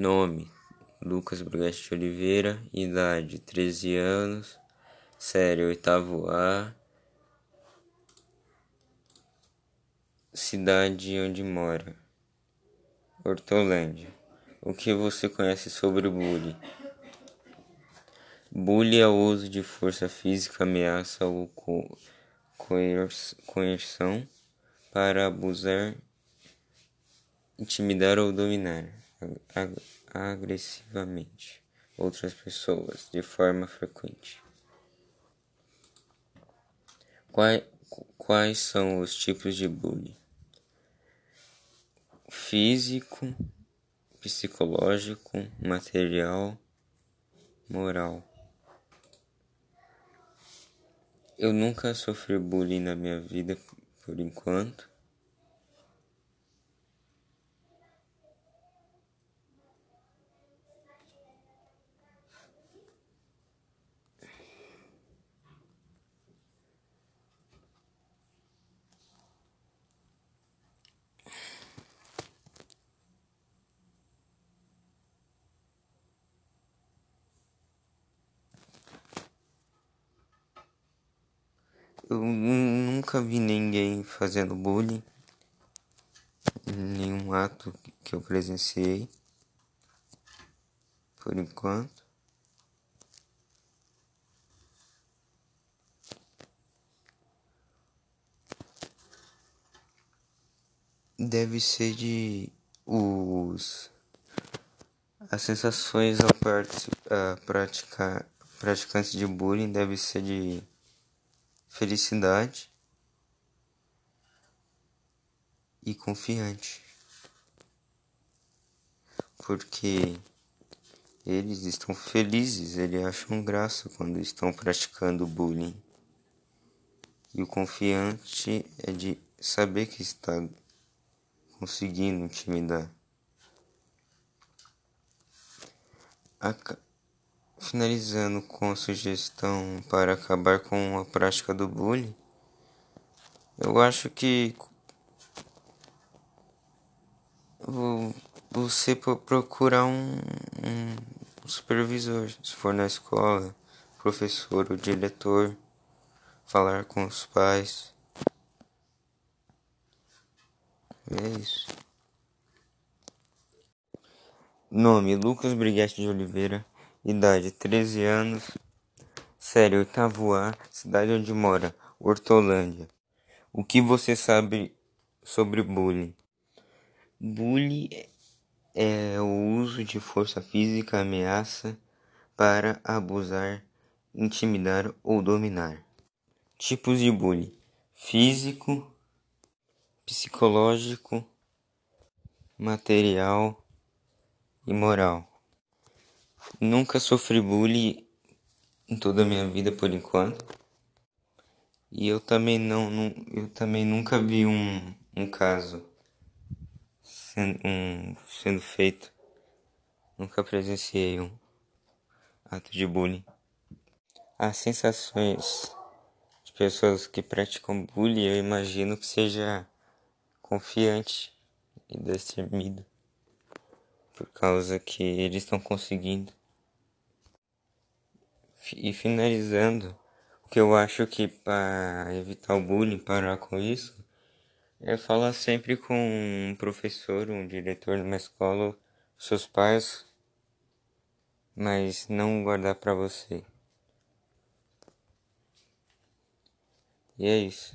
Nome: Lucas Brugatti de Oliveira. Idade: 13 anos. Série: oitavo A. Cidade onde mora: Hortolândia. O que você conhece sobre o bullying? Bullying é o uso de força física, ameaça ou co coerção para abusar, intimidar ou dominar ag agressivamente outras pessoas de forma frequente. Quais, quais são os tipos de bullying? Físico, psicológico, material, moral. Eu nunca sofri bullying na minha vida por enquanto. Eu nunca vi ninguém fazendo bullying, nenhum ato que eu presenciei, por enquanto. Deve ser de os as sensações ao praticar praticantes de bullying deve ser de felicidade e confiante, porque eles estão felizes, eles acham graça quando estão praticando bullying. E o confiante é de saber que está conseguindo intimidar. A Finalizando com a sugestão para acabar com a prática do bullying, eu acho que você procurar um, um supervisor, se for na escola, professor ou diretor, falar com os pais. É isso. Nome: Lucas Briguete de Oliveira. Idade: 13 anos. Série: Oitavo A. Cidade onde mora: Hortolândia. O que você sabe sobre bullying? Bullying é o uso de força física, ameaça para abusar, intimidar ou dominar. Tipos de bullying: físico, psicológico, material e moral. Nunca sofri bullying em toda a minha vida por enquanto. E eu também não, não eu também nunca vi um, um caso sendo, um, sendo feito. Nunca presenciei um ato de bullying. As sensações de pessoas que praticam bullying, eu imagino que seja confiante e destemido por causa que eles estão conseguindo. E finalizando, o que eu acho que para evitar o bullying, parar com isso, é falar sempre com um professor, um diretor de uma escola, seus pais, mas não guardar para você. E é isso.